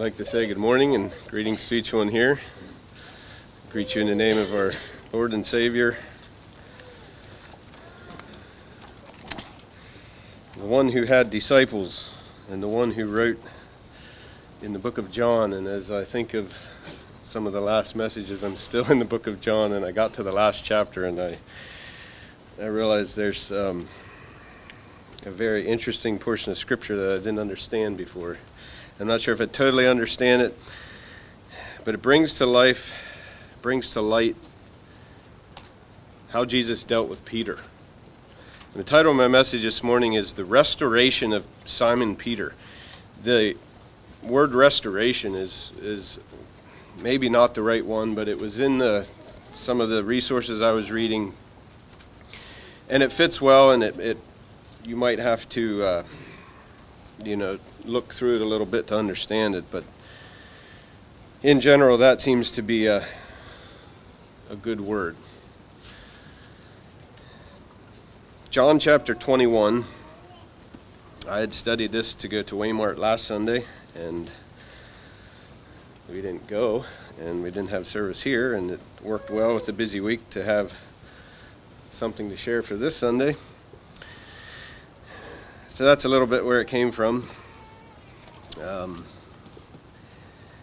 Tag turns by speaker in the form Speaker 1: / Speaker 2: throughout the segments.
Speaker 1: like to say good morning and greetings to each one here. Greet you in the name of our Lord and Savior, the one who had disciples and the one who wrote in the book of John. And as I think of some of the last messages, I'm still in the book of John, and I got to the last chapter, and I I realized there's um, a very interesting portion of scripture that I didn't understand before. I'm not sure if I totally understand it, but it brings to life, brings to light how Jesus dealt with Peter. And the title of my message this morning is The Restoration of Simon Peter. The word restoration is, is maybe not the right one, but it was in the, some of the resources I was reading. And it fits well, and it, it you might have to. Uh, you know, look through it a little bit to understand it. But in general, that seems to be a, a good word. John chapter 21. I had studied this to go to Waymart last Sunday, and we didn't go, and we didn't have service here, and it worked well with the busy week to have something to share for this Sunday. So that's a little bit where it came from. Um,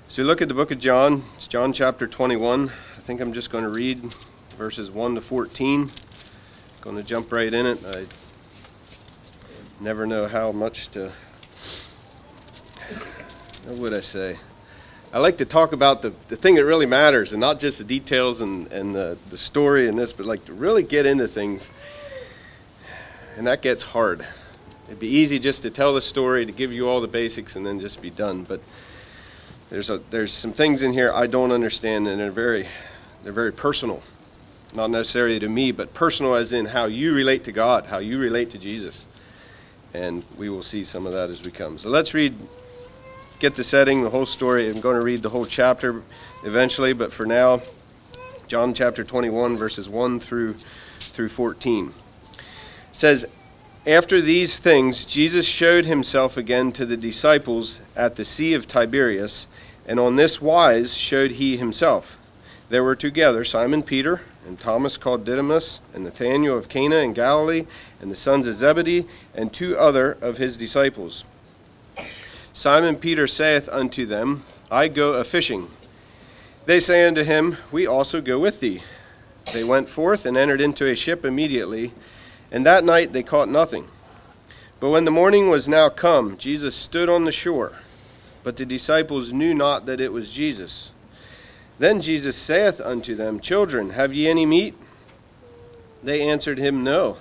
Speaker 1: so you look at the book of John, it's John chapter 21. I think I'm just going to read verses 1 to 14. Going to jump right in it. I never know how much to. What would I say? I like to talk about the, the thing that really matters and not just the details and, and the, the story and this, but like to really get into things. And that gets hard. It'd be easy just to tell the story, to give you all the basics, and then just be done. But there's a there's some things in here I don't understand, and they're very they're very personal, not necessarily to me, but personal as in how you relate to God, how you relate to Jesus, and we will see some of that as we come. So let's read, get the setting, the whole story. I'm going to read the whole chapter eventually, but for now, John chapter 21 verses 1 through through 14 it says after these things, Jesus showed himself again to the disciples at the Sea of Tiberias, and on this wise showed he himself. There were together Simon Peter, and Thomas called Didymus, and Nathanael of Cana in Galilee, and the sons of Zebedee, and two other of his disciples. Simon Peter saith unto them, I go a fishing. They say unto him, We also go with thee. They went forth and entered into a ship immediately and that night they caught nothing. But when the morning was now come, Jesus stood on the shore. But the disciples knew not that it was Jesus. Then Jesus saith unto them, Children, have ye any meat? They answered him, No.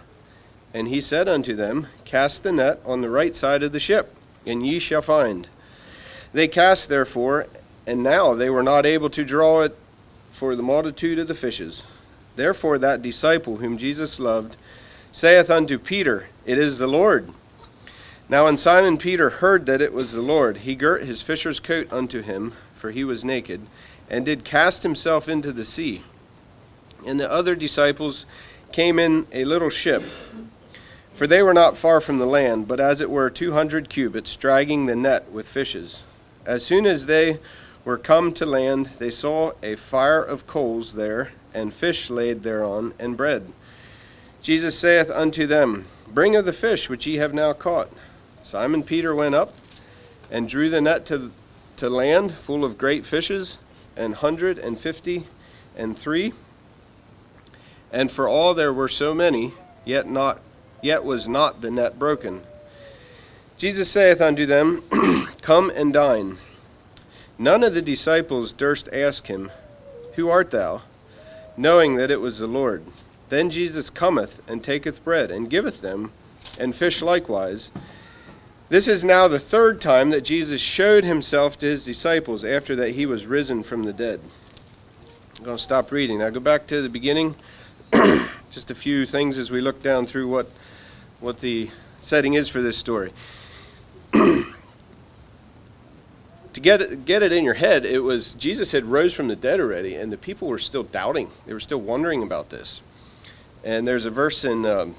Speaker 1: And he said unto them, Cast the net on the right side of the ship, and ye shall find. They cast therefore, and now they were not able to draw it for the multitude of the fishes. Therefore that disciple whom Jesus loved, saith unto Peter, It is the Lord. Now when Simon Peter heard that it was the Lord, he girt his fisher's coat unto him, for he was naked, and did cast himself into the sea. And the other disciples came in a little ship, for they were not far from the land, but as it were two hundred cubits, dragging the net with fishes. As soon as they were come to land, they saw a fire of coals there, and fish laid thereon, and bread. Jesus saith unto them, Bring of the fish which ye have now caught. Simon Peter went up and drew the net to, to land full of great fishes, an hundred and fifty and three. And for all there were so many, yet not yet was not the net broken. Jesus saith unto them, Come and dine. None of the disciples durst ask him, Who art thou? knowing that it was the Lord. Then Jesus cometh and taketh bread and giveth them, and fish likewise. This is now the third time that Jesus showed himself to his disciples after that he was risen from the dead. I'm going to stop reading. Now go back to the beginning. Just a few things as we look down through what, what the setting is for this story. to get it, get it in your head, it was Jesus had rose from the dead already, and the people were still doubting. They were still wondering about this. And there's a verse in um,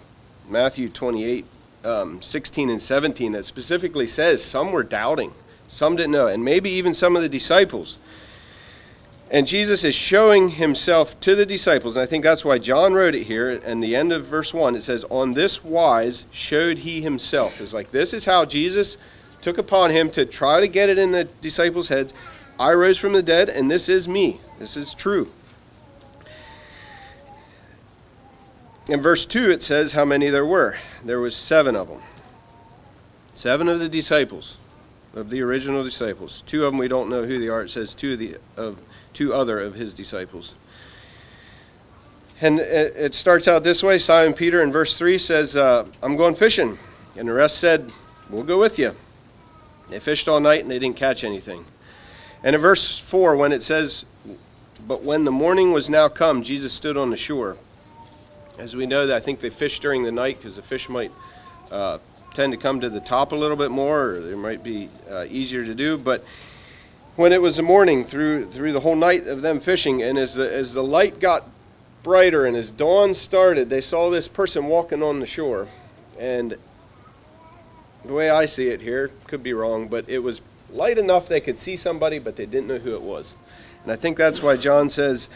Speaker 1: Matthew 28, um, 16 and 17 that specifically says some were doubting. Some didn't know, and maybe even some of the disciples. And Jesus is showing himself to the disciples, and I think that's why John wrote it here. And the end of verse 1, it says, On this wise showed he himself. It's like this is how Jesus took upon him to try to get it in the disciples' heads. I rose from the dead, and this is me. This is true. In verse 2, it says how many there were. There was seven of them. Seven of the disciples, of the original disciples. Two of them we don't know who they are. It says two of the of two other of his disciples. And it starts out this way. Simon Peter in verse 3 says, uh, I'm going fishing. And the rest said, We'll go with you. They fished all night and they didn't catch anything. And in verse 4, when it says, But when the morning was now come, Jesus stood on the shore. As we know, that I think they fish during the night because the fish might uh, tend to come to the top a little bit more, or they might be uh, easier to do. But when it was the morning through through the whole night of them fishing, and as the as the light got brighter and as dawn started, they saw this person walking on the shore, and the way I see it here could be wrong, but it was light enough they could see somebody, but they didn't know who it was, and I think that's why John says.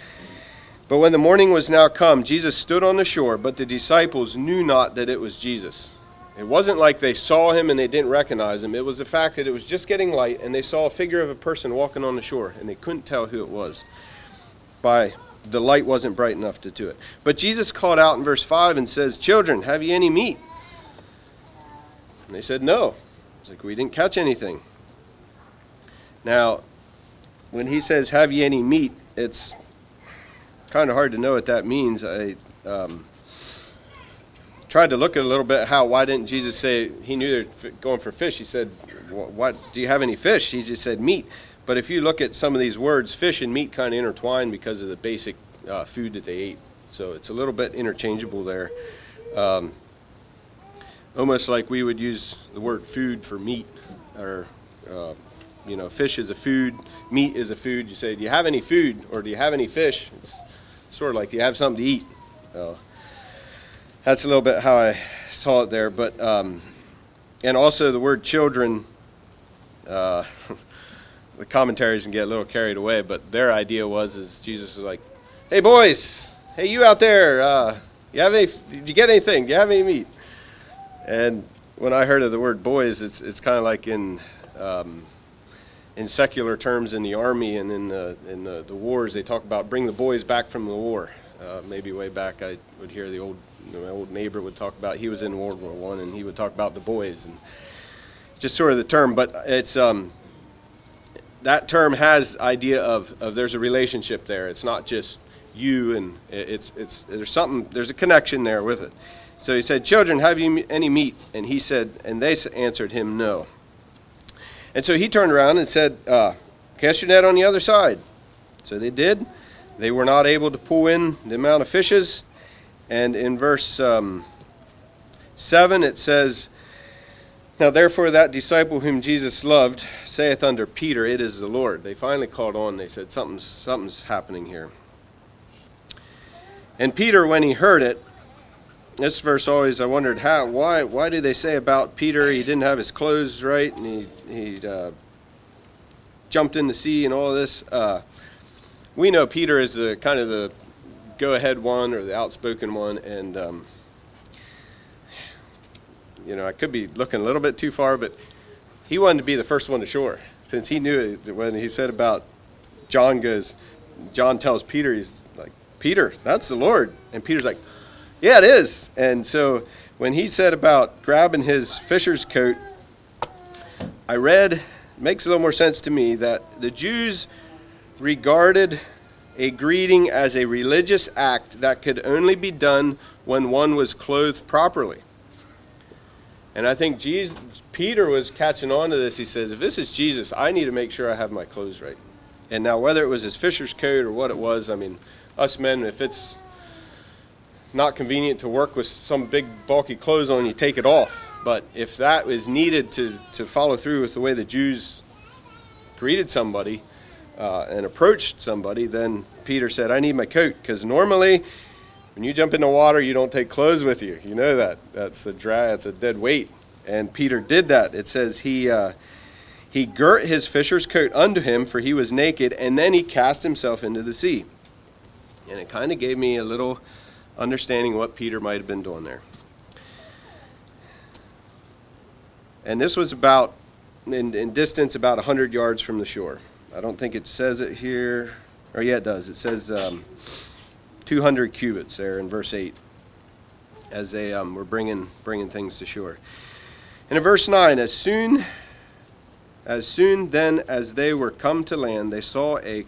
Speaker 1: But when the morning was now come, Jesus stood on the shore, but the disciples knew not that it was Jesus. It wasn't like they saw him and they didn't recognize him. It was the fact that it was just getting light and they saw a figure of a person walking on the shore and they couldn't tell who it was. By the light wasn't bright enough to do it. But Jesus called out in verse 5 and says, Children, have ye any meat? And they said, No. It's like, We didn't catch anything. Now, when he says, Have ye any meat? It's kind of hard to know what that means. I. Um, tried to look at a little bit how why didn't Jesus say he knew they're going for fish? He said, "What do you have any fish?" He just said meat. But if you look at some of these words, fish and meat kind of intertwine because of the basic uh, food that they ate. So it's a little bit interchangeable there. Um, almost like we would use the word food for meat, or uh, you know, fish is a food, meat is a food. You say, "Do you have any food?" or "Do you have any fish?" It's sort of like, "Do you have something to eat?" That's a little bit how I saw it there. But um, and also the word children. Uh, the commentaries can get a little carried away, but their idea was is Jesus was like, "Hey boys, hey you out there, uh, you have any? Did you get anything? Do you have any meat?" And when I heard of the word boys, it's it's kind of like in um, in secular terms in the army and in the in the, the wars they talk about bring the boys back from the war. Uh, maybe way back I would hear the old my old neighbor would talk about. He was in World War One, and he would talk about the boys and just sort of the term. But it's um, that term has idea of, of there's a relationship there. It's not just you and it's it's there's something there's a connection there with it. So he said, "Children, have you any meat?" And he said, and they answered him, "No." And so he turned around and said, uh, "Cast your net on the other side." So they did. They were not able to pull in the amount of fishes, and in verse um, 7, it says, Now therefore, that disciple whom Jesus loved saith unto Peter, It is the Lord. They finally called on. They said, Something's, something's happening here. And Peter, when he heard it, this verse always I wondered how why why do they say about Peter he didn't have his clothes right and he he uh, jumped in the sea and all this. Uh, we know Peter is the kind of the go ahead one or the outspoken one. And, um, you know, I could be looking a little bit too far, but he wanted to be the first one to shore since he knew it, when he said about John goes, John tells Peter, he's like, Peter, that's the Lord. And Peter's like, yeah, it is. And so when he said about grabbing his fisher's coat, I read, makes a little more sense to me, that the Jews regarded a greeting as a religious act that could only be done when one was clothed properly. And I think Jesus, Peter was catching on to this. He says, if this is Jesus, I need to make sure I have my clothes right. And now, whether it was his fisher's coat or what it was, I mean, us men, if it's not convenient to work with some big bulky clothes on, you take it off. But if that is needed to, to follow through with the way the Jews greeted somebody, uh, and approached somebody, then Peter said, I need my coat. Because normally, when you jump in the water, you don't take clothes with you. You know that. That's a dry, that's a dead weight. And Peter did that. It says he, uh, He girt his fisher's coat unto him, for he was naked, and then he cast himself into the sea. And it kind of gave me a little understanding what Peter might have been doing there. And this was about, in, in distance, about 100 yards from the shore. I don't think it says it here. Or, yeah, it does. It says um, 200 cubits there in verse 8 as they um, were bringing, bringing things to shore. And in verse 9, as soon as soon then as they were come to land, they saw a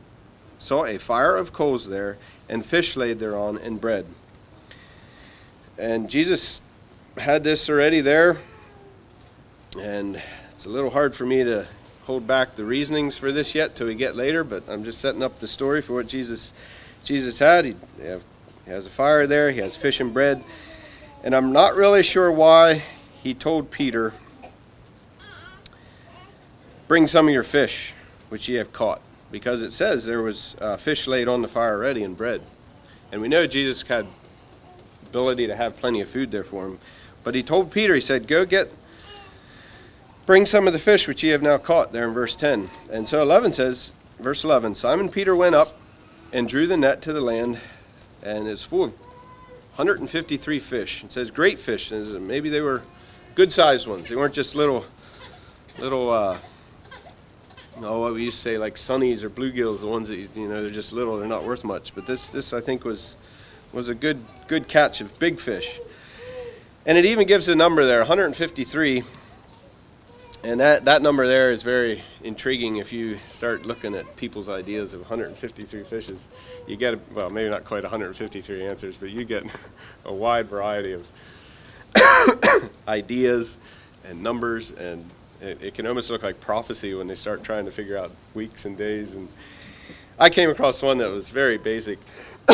Speaker 1: saw a fire of coals there, and fish laid thereon, and bread. And Jesus had this already there, and it's a little hard for me to hold back the reasonings for this yet till we get later, but I'm just setting up the story for what Jesus Jesus had. He, he has a fire there, he has fish and bread, and I'm not really sure why he told Peter, Bring some of your fish, which ye have caught, because it says there was uh, fish laid on the fire already and bread. And we know Jesus had ability to have plenty of food there for him. But he told Peter, he said, Go get Bring some of the fish which ye have now caught, there in verse 10. And so 11 says, verse 11 Simon Peter went up and drew the net to the land, and it's full of 153 fish. It says great fish. And Maybe they were good sized ones. They weren't just little, little, uh, oh, what we used to say like sunnies or bluegills, the ones that, you know, they're just little, they're not worth much. But this, this I think, was, was a good, good catch of big fish. And it even gives a number there 153 and that, that number there is very intriguing if you start looking at people's ideas of 153 fishes. You get, well, maybe not quite 153 answers, but you get a wide variety of ideas and numbers, and it, it, can almost look like prophecy when they start trying to figure out weeks and days. And I came across one that was very basic,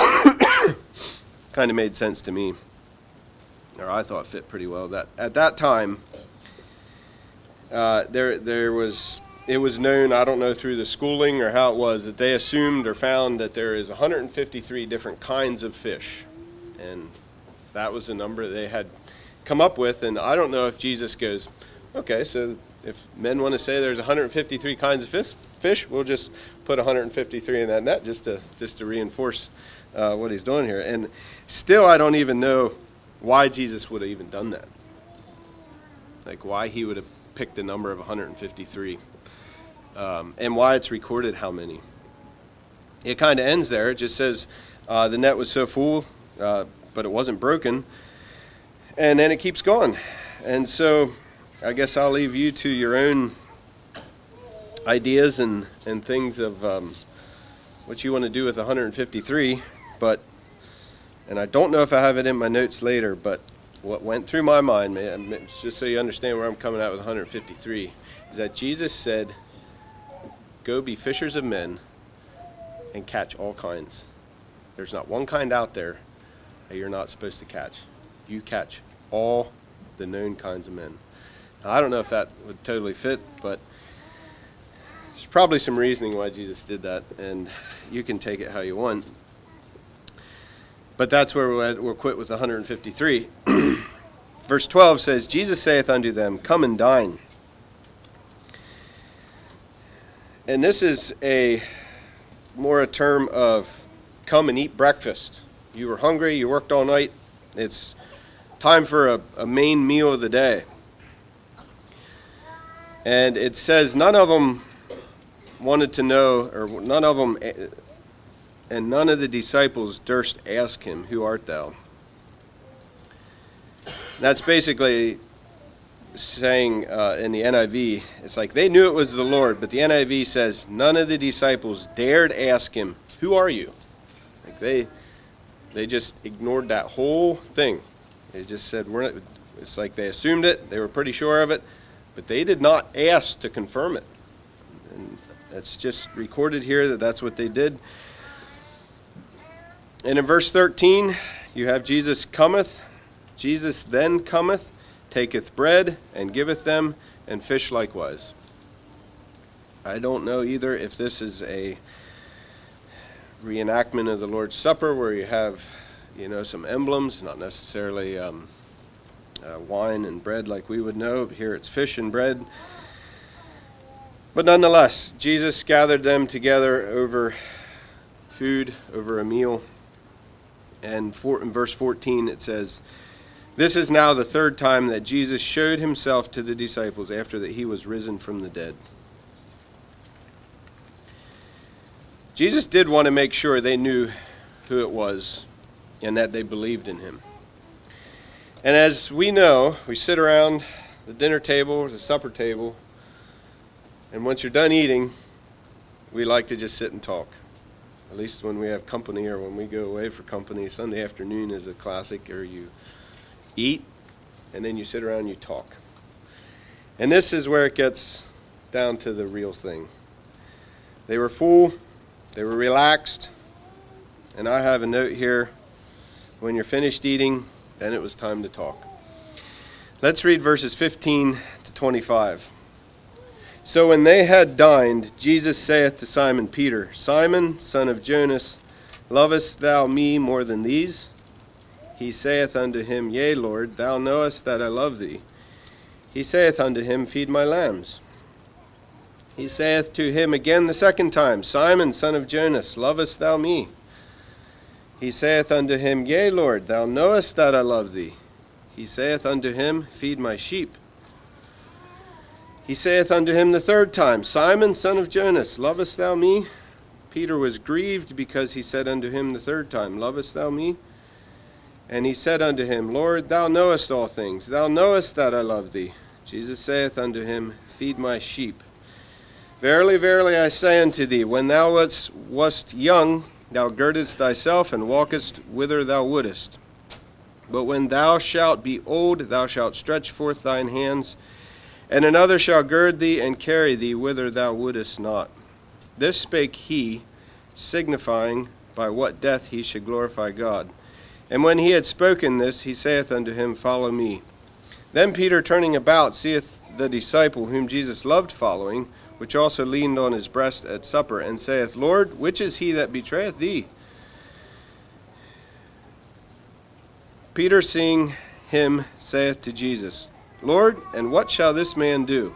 Speaker 1: kind of made sense to me, or I thought fit pretty well. That at that time, uh, there there was it was known I don't know through the schooling or how it was that they assumed or found that there is 153 different kinds of fish, and that was the number they had come up with. And I don't know if Jesus goes, okay, so if men want to say there's 153 kinds of fish, fish, we'll just put 153 in that net just to just to reinforce uh, what he's doing here. And still, I don't even know why Jesus would have even done that. Like why he would have picked a number of 153 um, and why it's recorded how many. It kind of ends there. It just says uh, the net was so full, uh, but it wasn't broken. And then it keeps going. And so I guess I'll leave you to your own ideas and, and things of um, what you want to do with 153. But, and I don't know if I have it in my notes later, but what went through my mind, man, just so you understand where I'm coming at with 153, is that Jesus said, Go be fishers of men and catch all kinds. There's not one kind out there that you're not supposed to catch. You catch all the known kinds of men. I don't know if that would totally fit, but there's probably some reasoning why Jesus did that, and you can take it how you want. But that's where we'll quit with 153. Verse 12 says, Jesus saith unto them, Come and dine. And this is a more a term of come and eat breakfast. You were hungry, you worked all night. It's time for a, a main meal of the day. And it says none of them wanted to know, or none of them and none of the disciples durst ask him, Who art thou? That's basically saying uh, in the NIV, it's like they knew it was the Lord, but the NIV says none of the disciples dared ask him, Who are you? Like they, they just ignored that whole thing. They just said, We're not, it's like they assumed it, they were pretty sure of it, but they did not ask to confirm it. And it's just recorded here that that's what they did. And in verse 13, you have Jesus cometh. Jesus then cometh, taketh bread, and giveth them, and fish likewise. I don't know either if this is a reenactment of the Lord's Supper where you have, you know, some emblems, not necessarily um, uh, wine and bread like we would know. Here it's fish and bread. But nonetheless, Jesus gathered them together over food, over a meal. And for, in verse 14 it says, This is now the third time that Jesus showed himself to the disciples after that he was risen from the dead. Jesus did want to make sure they knew who it was and that they believed in him. And as we know, we sit around the dinner table, the supper table, and once you're done eating, we like to just sit and talk. At least when we have company or when we go away for company. Sunday afternoon is a classic, or you eat and then you sit around and you talk. And this is where it gets down to the real thing. They were full, they were relaxed, and I have a note here when you're finished eating, then it was time to talk. Let's read verses 15 to 25. So when they had dined, Jesus saith to Simon Peter, Simon, son of Jonas, lovest thou me more than these? He saith unto him, Yea, Lord, thou knowest that I love thee. He saith unto him, Feed my lambs. He saith to him again the second time, Simon, son of Jonas, lovest thou me? He saith unto him, Yea, Lord, thou knowest that I love thee. He saith unto him, Feed my sheep. He saith unto him the third time, Simon, son of Jonas, lovest thou me? Peter was grieved because he said unto him the third time, Lovest thou me? And he said unto him, Lord, thou knowest all things. Thou knowest that I love thee. Jesus saith unto him, Feed my sheep. Verily, verily, I say unto thee, when thou wast, wast young, thou girdest thyself and walkest whither thou wouldest. But when thou shalt be old, thou shalt stretch forth thine hands and another shall gird thee and carry thee whither thou wouldest not. This spake he, signifying by what death he should glorify God. And when he had spoken this, he saith unto him, Follow me. Then Peter, turning about, seeth the disciple whom Jesus loved following, which also leaned on his breast at supper, and saith, Lord, which is he that betrayeth thee? Peter, seeing him, saith to Jesus, Lord, and what shall this man do?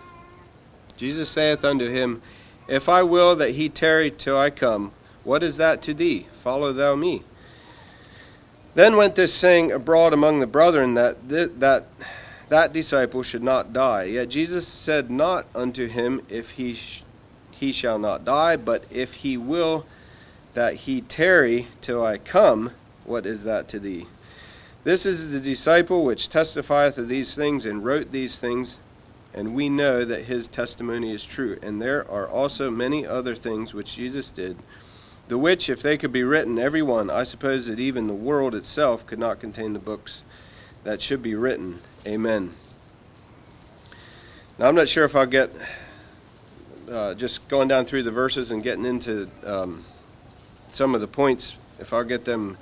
Speaker 1: Jesus saith unto him, If I will that he tarry till I come, what is that to thee? Follow thou me. Then went this saying abroad among the brethren that that that disciple should not die. Yet Jesus said not unto him, If he sh- he shall not die, but if he will that he tarry till I come, what is that to thee? This is the disciple which testifieth of these things and wrote these things, and we know that his testimony is true. And there are also many other things which Jesus did, the which, if they could be written, every one, I suppose that even the world itself could not contain the books that should be written. Amen. Now, I'm not sure if I'll get uh, just going down through the verses and getting into um, some of the points, if I'll get them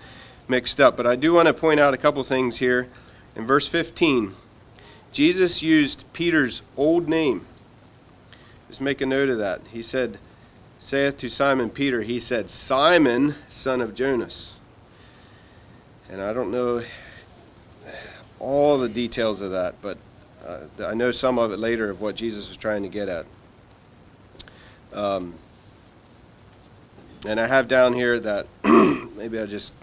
Speaker 1: mixed up. But I do want to point out a couple things here. In verse 15, Jesus used Peter's old name. Just make a note of that. He said, saith to Simon Peter, he said, Simon, son of Jonas. And I don't know all the details of that, but uh, I know some of it later of what Jesus was trying to get at. Um, and I have down here that maybe I'll just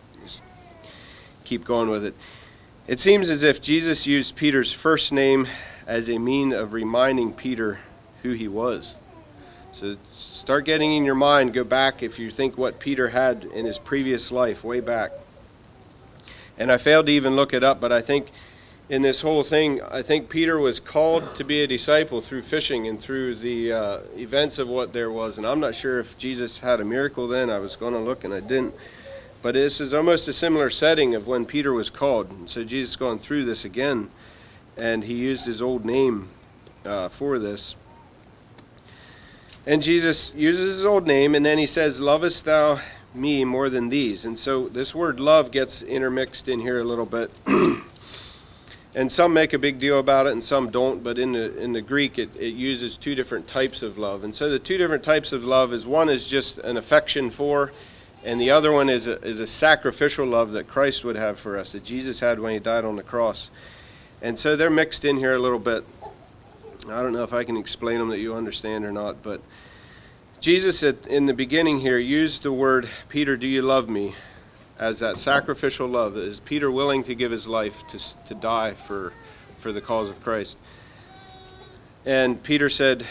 Speaker 1: keep going with it. It seems as if Jesus used Peter's first name as a mean of reminding Peter who he was. So start getting in your mind, go back if you think what Peter had in his previous life, way back. And I failed to even look it up, but I think in this whole thing, I think Peter was called to be a disciple through fishing and through the uh, events of what there was. And I'm not sure if Jesus had a miracle then. I was going to look and I didn't. But this is almost a similar setting of when Peter was called. And so Jesus gone through this again, and he used his old name uh, for this. And Jesus uses his old name, and then he says, Lovest thou me more than these? And so this word love gets intermixed in here a little bit. and some make a big deal about it and some don't but in the in the greek it, it uses two different types of love and so the two different types of love is one is just an affection for and the other one is a, is a sacrificial love that Christ would have for us, that Jesus had when he died on the cross. And so they're mixed in here a little bit. I don't know if I can explain them that you understand or not, but Jesus at, in the beginning here used the word, Peter, do you love me? As that sacrificial love. Is Peter willing to give his life to, to die for, for the cause of Christ? And Peter said,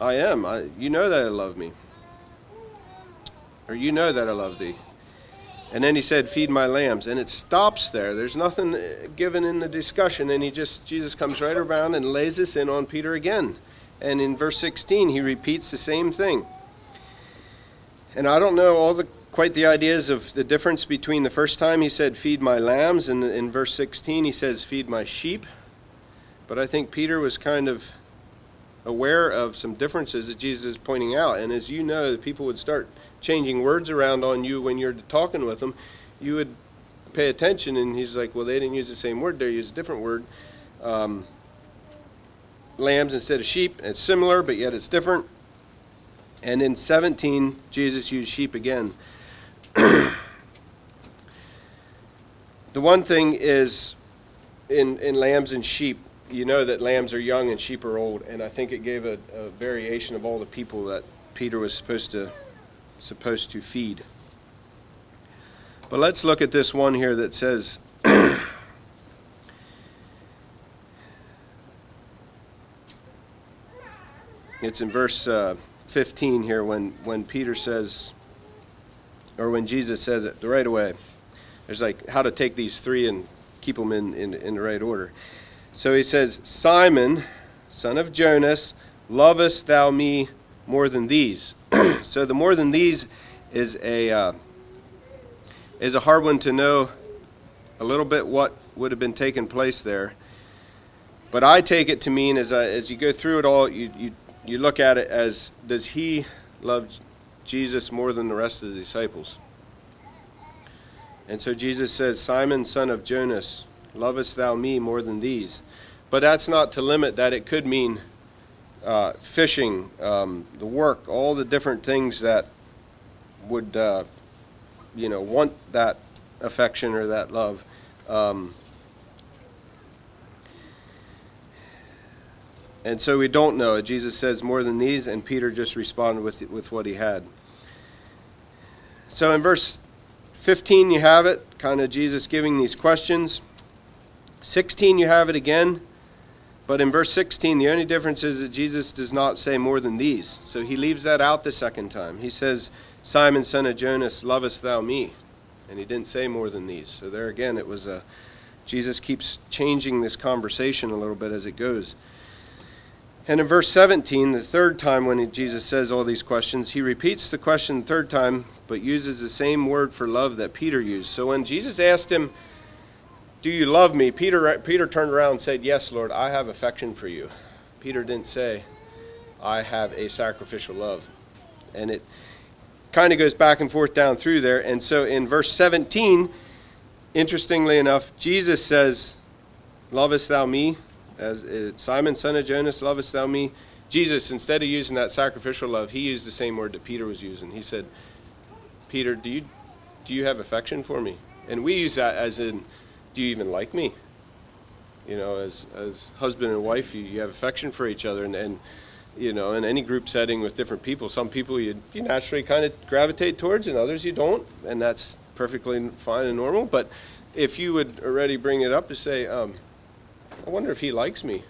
Speaker 1: I am. I, you know that I love me. Or you know that I love thee. And then he said, Feed my lambs. And it stops there. There's nothing uh, given in the discussion. And he just, Jesus comes right around and lays this in on Peter again. And in verse 16, he repeats the same thing. And I don't know all the quite the ideas of the difference between the first time he said, Feed my lambs, and in verse 16 he says, Feed my sheep. But I think Peter was kind of aware of some differences that Jesus is pointing out. And as you know, people would start changing words around on you when you're talking with them. You would pay attention, and he's like, Well, they didn't use the same word, they used a different word. Um, lambs instead of sheep. It's similar, but yet it's different. And in 17, Jesus used sheep again. The one thing is in, in lambs and sheep, you know that lambs are young and sheep are old, and I think it gave a, a variation of all the people that Peter was supposed to supposed to feed. But let's look at this one here that says it's in verse uh, 15 here when, when Peter says or when Jesus says it the right away. There's like how to take these three and keep them in, in, in the right order. So he says, Simon, son of Jonas, lovest thou me more than these? so the more than these is a uh, is a hard one to know a little bit what would have been taking place there. But I take it to mean as as you go through it all, you, you you look at it as does he love Jesus more than the rest of the disciples. And so Jesus says, Simon, son of Jonas, lovest thou me more than these? But that's not to limit that. It could mean uh, fishing, um, the work, all the different things that would, uh, you know, want that affection or that love. Um, and so we don't know. Jesus says more than these, and Peter just responded with, with what he had. So in verse 15, you have it, kind of Jesus giving these questions. 16, you have it again. But in verse 16, the only difference is that Jesus does not say more than these. So he leaves that out the second time. He says, Simon, son of Jonas, lovest thou me? And he didn't say more than these. So there again, it was a. Jesus keeps changing this conversation a little bit as it goes. And in verse 17, the third time when Jesus says all these questions, he repeats the question the third time but uses the same word for love that Peter used. So when Jesus asked him, Do you love me? Peter, Peter turned around and said, Yes, Lord, I have affection for you. Peter didn't say, I have a sacrificial love. And it kind of goes back and forth down through there. And so in verse 17, interestingly enough, Jesus says, Lovest thou me? As uh, Simon, son of Jonas, lovest thou me? Jesus, instead of using that sacrificial love, he used the same word that Peter was using. He said, Peter, do you do you have affection for me? And we use that as in, do you even like me? You know, as as husband and wife, you, you have affection for each other, and, and you know, in any group setting with different people, some people you you naturally kind of gravitate towards, and others you don't, and that's perfectly fine and normal. But if you would already bring it up to say, um, I wonder if he likes me.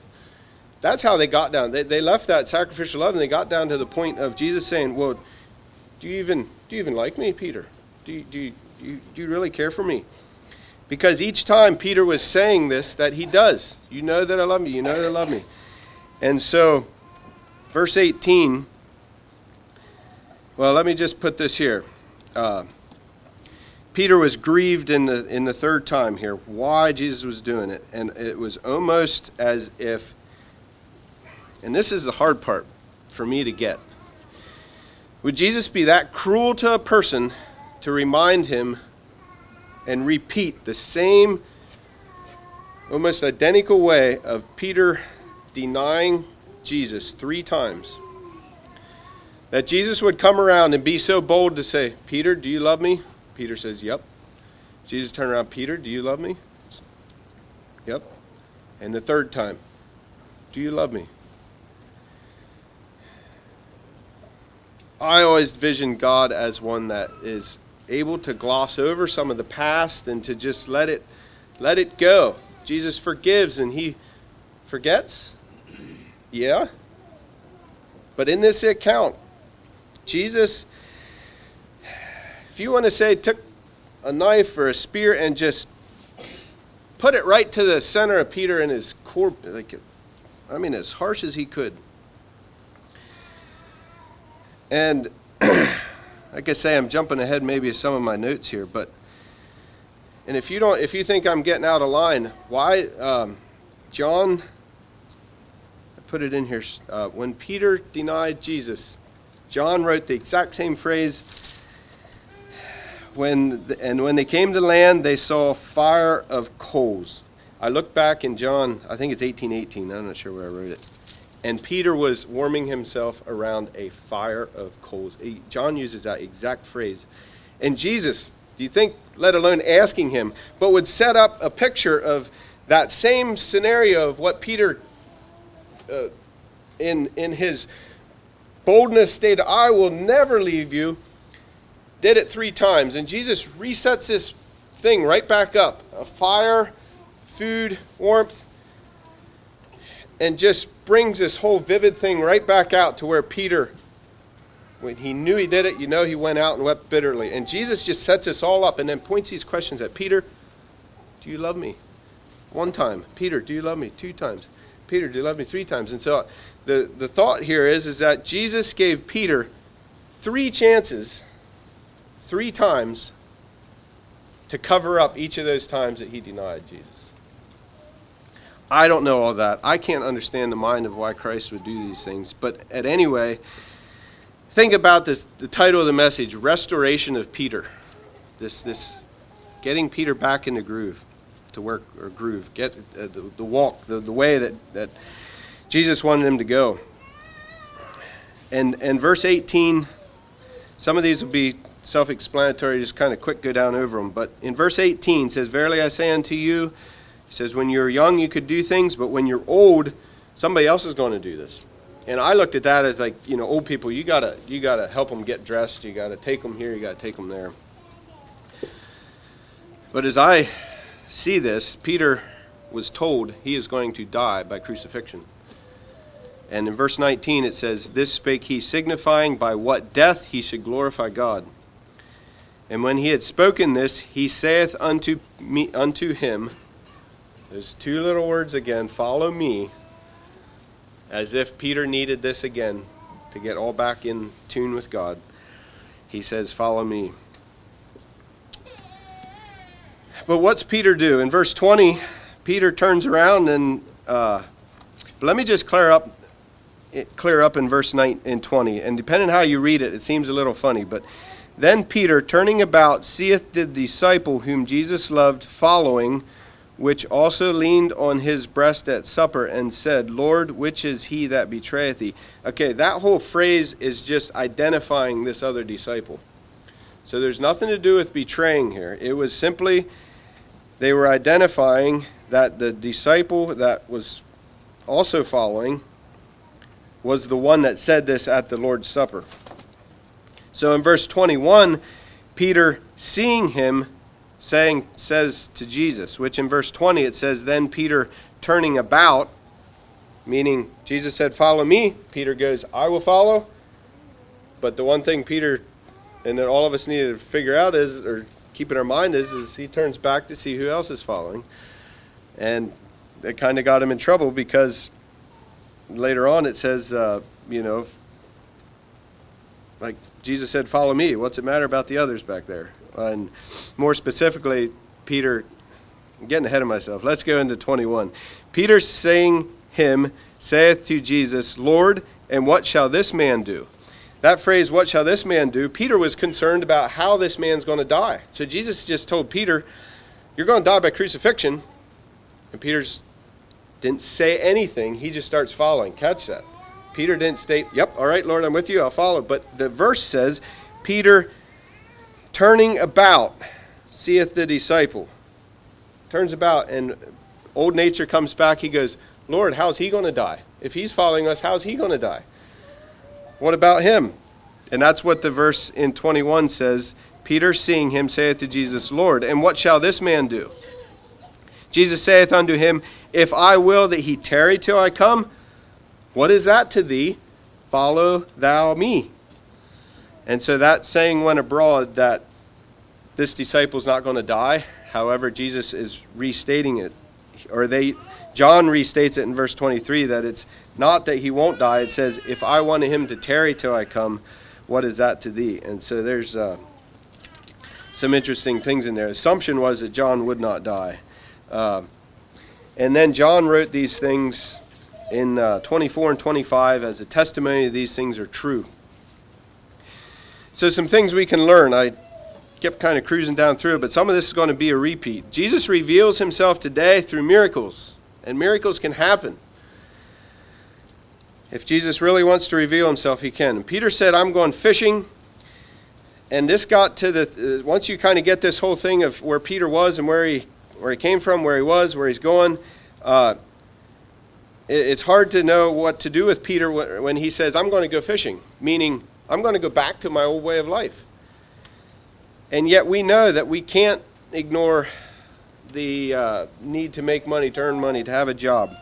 Speaker 1: That's how they got down. They, they left that sacrificial love and they got down to the point of Jesus saying, Well, do you even do you even like me, Peter? Do you, do you, do you, do you really care for me? Because each time Peter was saying this, that he does. You know that I love you. You know that I love me. And so, verse 18. Well, let me just put this here. Uh, Peter was grieved in the in the third time here. Why Jesus was doing it, and it was almost as if. And this is the hard part for me to get. Would Jesus be that cruel to a person to remind him and repeat the same, almost identical way of Peter denying Jesus three times? That Jesus would come around and be so bold to say, Peter, do you love me? Peter says, Yep. Jesus turned around, Peter, do you love me? Yep. And the third time, Do you love me? I always vision God as one that is able to gloss over some of the past and to just let it let it go. Jesus forgives and he forgets. Yeah. But in this account, Jesus if you want to say took a knife or a spear and just put it right to the center of Peter and his core like I mean as harsh as he could. And like I say, I'm jumping ahead maybe of some of my notes here, but and if you don't, if you think I'm getting out of line, why, um, John? I put it in here. Uh, when Peter denied Jesus, John wrote the exact same phrase. When the, and when they came to land, they saw a fire of coals. I look back in John. I think it's 1818. I'm not sure where I wrote it and Peter was warming himself around a fire of coals. John uses that exact phrase. And Jesus, do you think, let alone asking him, but would set up a picture of that same scenario of what Peter, uh, in, in his boldness, stated, I will never leave you, did it three times. And Jesus resets this thing right back up a fire, food, warmth, and just brings this whole vivid thing right back out to where Peter, when he knew he did it, you know, he went out and wept bitterly. And Jesus just sets us all up and then points these questions at Peter, do you love me? One time. Peter, do you love me? Two times. Peter, do you love me? Three times. And so uh, the, the thought here is, is that Jesus gave Peter three chances, three times, to cover up each of those times that he denied Jesus. I don't know all that. I can't understand the mind of why Christ would do these things. But at anyway, think about this, the title of the message, Restoration of Peter. This, this getting Peter back in the groove, to work, or groove, get uh, the, the walk, the, the way that, that Jesus wanted him to go. And, and verse 18, some of these will be self explanatory, just kind of quick go down over them. But in verse 18 says, Verily I say unto you, he says, when you're young, you could do things, but when you're old, somebody else is going to do this. And I looked at that as like, you know, old people, you gotta, you gotta help them get dressed. You gotta take them here. You gotta take them there. But as I see this, Peter was told he is going to die by crucifixion. And in verse 19 it says, This spake he, signifying by what death he should glorify God. And when he had spoken this, he saith unto me unto him, there's two little words again follow me, as if Peter needed this again to get all back in tune with God. He says, Follow me. But what's Peter do? In verse 20, Peter turns around and uh, let me just clear up clear up in verse 9 and 20 and depending how you read it it seems a little funny but then peter turning about seeth the disciple whom jesus loved following which also leaned on his breast at supper and said, Lord, which is he that betrayeth thee? Okay, that whole phrase is just identifying this other disciple. So there's nothing to do with betraying here. It was simply they were identifying that the disciple that was also following was the one that said this at the Lord's Supper. So in verse 21, Peter, seeing him, saying says to Jesus, which in verse 20 it says, Then Peter turning about, meaning Jesus said, Follow me. Peter goes, I will follow. But the one thing Peter and that all of us need to figure out is, or keep in our mind is, is he turns back to see who else is following. And it kind of got him in trouble because later on it says, uh, you know, like Jesus said, Follow me. What's it matter about the others back there? And more specifically, Peter, getting ahead of myself. Let's go into 21. Peter saying him saith to Jesus, Lord, and what shall this man do? That phrase, what shall this man do? Peter was concerned about how this man's going to die. So Jesus just told Peter, You're going to die by crucifixion. And Peter didn't say anything. He just starts following. Catch that. Peter didn't state, Yep, all right, Lord, I'm with you, I'll follow. But the verse says, Peter turning about seeth the disciple. Turns about, and old nature comes back. He goes, Lord, how's he going to die? If he's following us, how's he going to die? What about him? And that's what the verse in 21 says. Peter, seeing him, saith to Jesus, Lord, and what shall this man do? Jesus saith unto him, If I will that he tarry till I come, what is that to thee? Follow thou me. And so that saying went abroad that this disciple's not going to die. However, Jesus is restating it, or they, John restates it in verse 23 that it's not that he won't die. It says, "If I wanted him to tarry till I come, what is that to thee?" And so there's uh, some interesting things in there. Assumption was that John would not die, uh, and then John wrote these things in uh, 24 and 25 as a testimony these things are true. So some things we can learn. I kept kind of cruising down through it, but some of this is going to be a repeat. Jesus reveals himself today through miracles, and miracles can happen. If Jesus really wants to reveal himself, he can. And Peter said, I'm going fishing. And this got to the, uh, once you kind of get this whole thing of where Peter was and where he, where he came from, where he was, where he's going, uh, it's hard to know what to do with Peter when he says, I'm going to go fishing, meaning I'm going to go back to my old way of life. And yet we know that we can't ignore the uh, need to make money, to earn money, to have a job.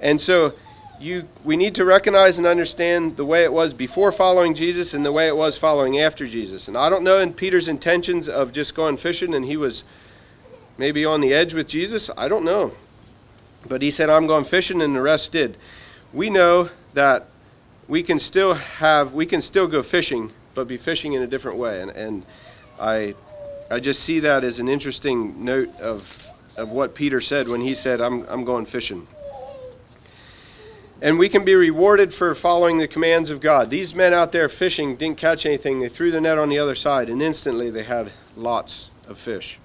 Speaker 1: And so you, we need to recognize and understand the way it was before following Jesus and the way it was following after Jesus. And I don't know in Peter's intentions of just going fishing and he was maybe on the edge with Jesus. I don't know. But he said, I'm going fishing, and the rest did. We know that we can still have, we can still go fishing, but be fishing in a different way. And, and I, I just see that as an interesting note of, of what Peter said when he said, I'm, I'm going fishing. And we can be rewarded for following the commands of God. These men out there fishing didn't catch anything. They threw the net on the other side, and instantly they had lots of fish.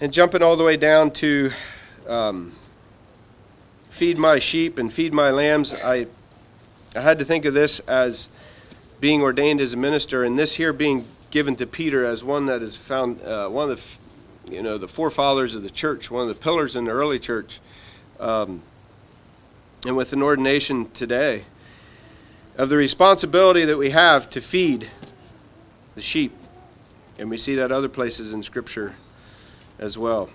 Speaker 1: And jumping all the way down to um, feed my sheep and feed my lambs, I, I had to think of this as being ordained as a minister, and this here being given to Peter as one that is found uh, one of the you know the forefathers of the church, one of the pillars in the early church, um, and with an ordination today of the responsibility that we have to feed the sheep, and we see that other places in Scripture as well.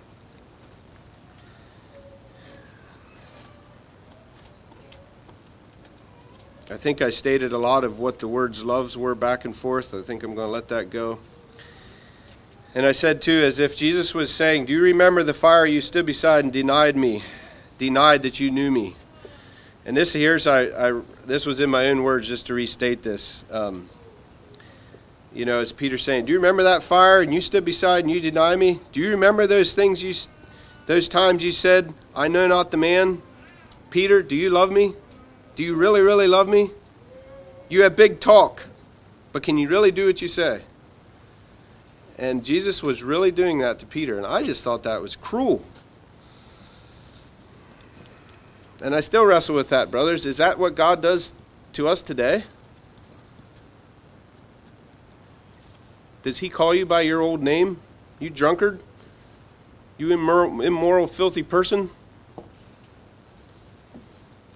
Speaker 1: I think I stated a lot of what the words loves were back and forth. I think I'm going to let that go. And I said, too, as if Jesus was saying, Do you remember the fire you stood beside and denied me, denied that you knew me? And this here's, I, I this was in my own words just to restate this. Um, you know, as Peter saying, Do you remember that fire and you stood beside and you denied me? Do you remember those things you, those times you said, I know not the man? Peter, do you love me? Do you really, really love me? You have big talk, but can you really do what you say? And Jesus was really doing that to Peter, and I just thought that was cruel. And I still wrestle with that, brothers. Is that what God does to us today? Does He call you by your old name? You drunkard? You immoral, immoral filthy person?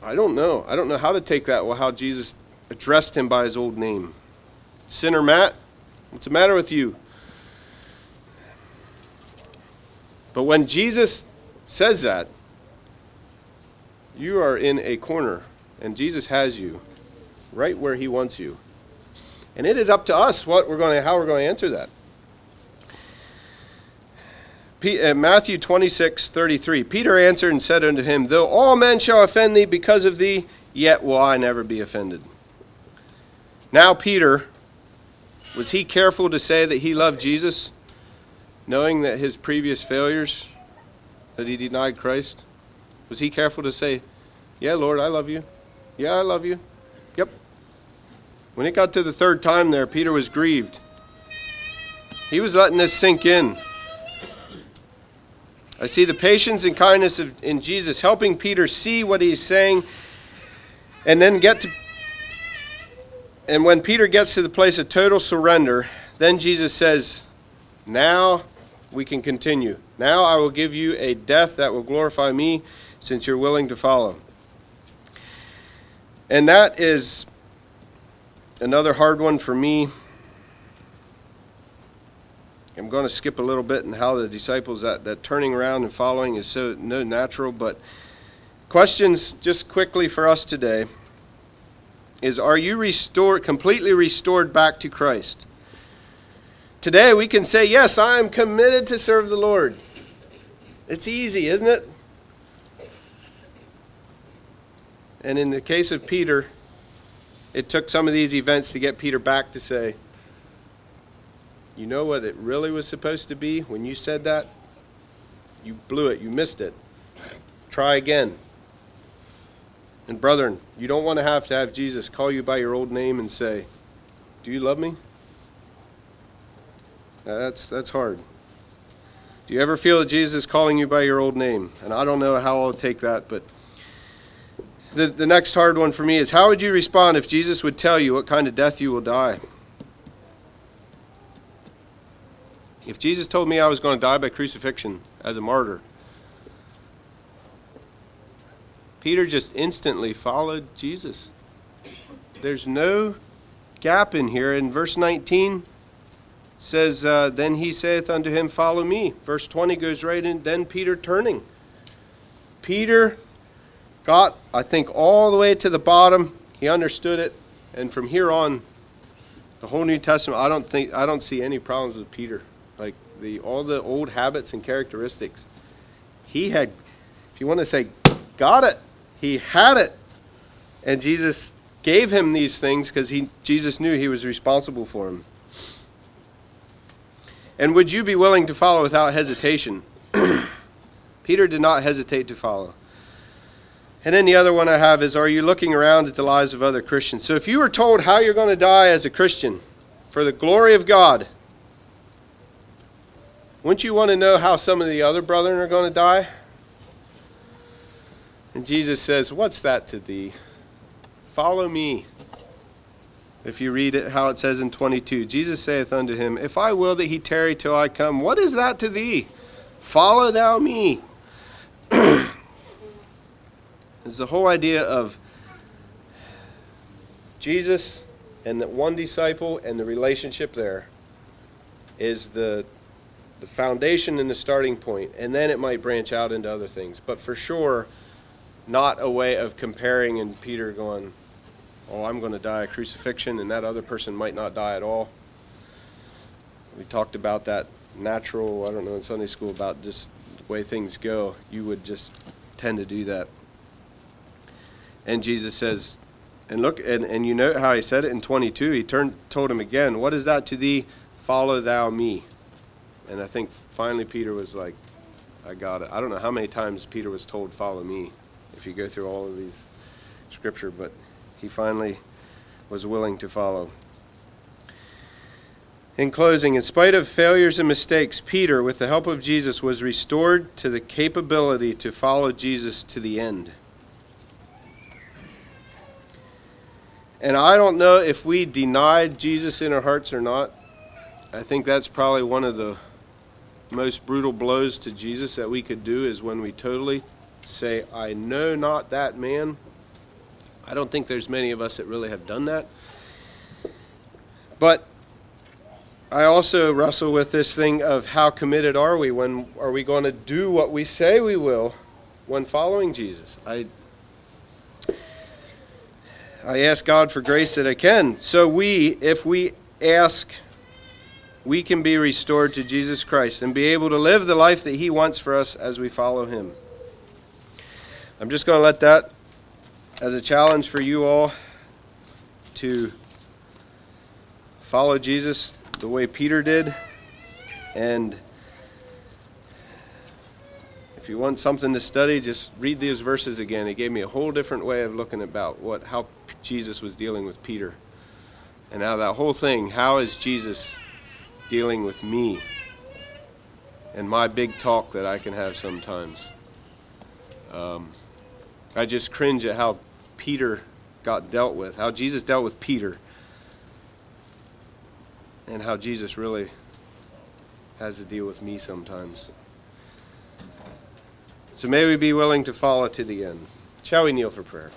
Speaker 1: I don't know. I don't know how to take that, well, how Jesus addressed him by his old name. Sinner Matt, what's the matter with you? But when Jesus says that, you are in a corner, and Jesus has you right where he wants you. And it is up to us what we're going to, how we're going to answer that. Uh, Matthew 26, 33. Peter answered and said unto him, Though all men shall offend thee because of thee, yet will I never be offended. Now, Peter, was he careful to say that he loved Jesus, knowing that his previous failures, that he denied Christ? Was he careful to say, Yeah, Lord, I love you? Yeah, I love you. Yep. When it got to the third time there, Peter was grieved. He was letting this sink in. I see the patience and kindness of, in Jesus helping Peter see what he's saying and then get to. And when Peter gets to the place of total surrender, then Jesus says, Now we can continue. Now I will give you a death that will glorify me. since you're willing to follow. And that is another hard one for me. I'm going to skip a little bit in how the disciples that, that turning around and following is so no natural, but questions just quickly for us today is are you restored completely restored back to Christ? Today we can say, Yes, I am committed to serve the Lord. It's easy, isn't it? And in the case of Peter, it took some of these events to get Peter back to say, You know what it really was supposed to be when you said that? You blew it, you missed it. Try again. And brethren, you don't want to have to have Jesus call you by your old name and say, Do you love me? That's, that's hard. Do you ever feel Jesus calling you by your old name? And I don't know how I'll take that, but the, the next hard one for me is how would you respond if Jesus would tell you what kind of death you will die? If Jesus told me I was going to die by crucifixion as a martyr, Peter just instantly followed Jesus. There's no gap in here. In verse 19, says, uh, Then he saith unto him, Follow me. Verse 20 goes right in. Then Peter turning. Peter got, I think, all the way to the bottom. He understood it. And from here on, the whole New Testament, I don't think I don't see any problems with Peter. The all the old habits and characteristics. He had, if you want to say, got it. He had it. And Jesus gave him these things because he Jesus knew he was responsible for him. And would you be willing to follow without hesitation? Peter did not hesitate to follow. And then the other one I have is Are you looking around at the lives of other Christians? So if you were told how you're going to die as a Christian for the glory of God, wouldn't you want to know how some of the other brethren are going to die? And Jesus says, What's that to thee? Follow me. If you read it, how it says in 22, Jesus saith unto him, If I will that he tarry till I come, what is that to thee? Follow thou me. it's the whole idea of Jesus and that one disciple and the relationship there is the the foundation and the starting point, and then it might branch out into other things. But for sure, not a way of comparing and Peter going, oh, I'm going to die a crucifixion, and that other person might not die at all. We talked about that natural, I don't know, in Sunday school about just the way things go. You would just tend to do that. And Jesus says, and look, and, and you know how he said it in 22. He turned, told him again, What is that to thee? Follow thou me. And I think finally Peter was like, I got it. I don't know how many times Peter was told, Follow me, if you go through all of these scripture, but he finally was willing to follow. In closing, in spite of failures and mistakes, Peter, with the help of Jesus, was restored to the capability to follow Jesus to the end. And I don't know if we denied Jesus in our hearts or not. I think that's probably one of the most brutal blows to Jesus that we could do is when we totally say, I know not that man. I don't think there's many of us that really have done that. But I also wrestle with this thing of how committed are we when are we going to do what we say we will when following Jesus? I I ask God for grace that I can. So we if we ask we can be restored to Jesus Christ and be able to live the life that he wants for us as we follow him. I'm just going to let that as a challenge for you all to follow Jesus the way Peter did. And if you want something to study, just read these verses again. It gave me a whole different way of looking about what how Jesus was dealing with Peter. And now that whole thing, how is Jesus dealing with me and my big talk that I can have sometimes? Um, I just cringe at how Peter got dealt with, how Jesus dealt with Peter, and how Jesus really has to deal with me sometimes. So may we be willing to follow to the end. Shall we kneel for prayer?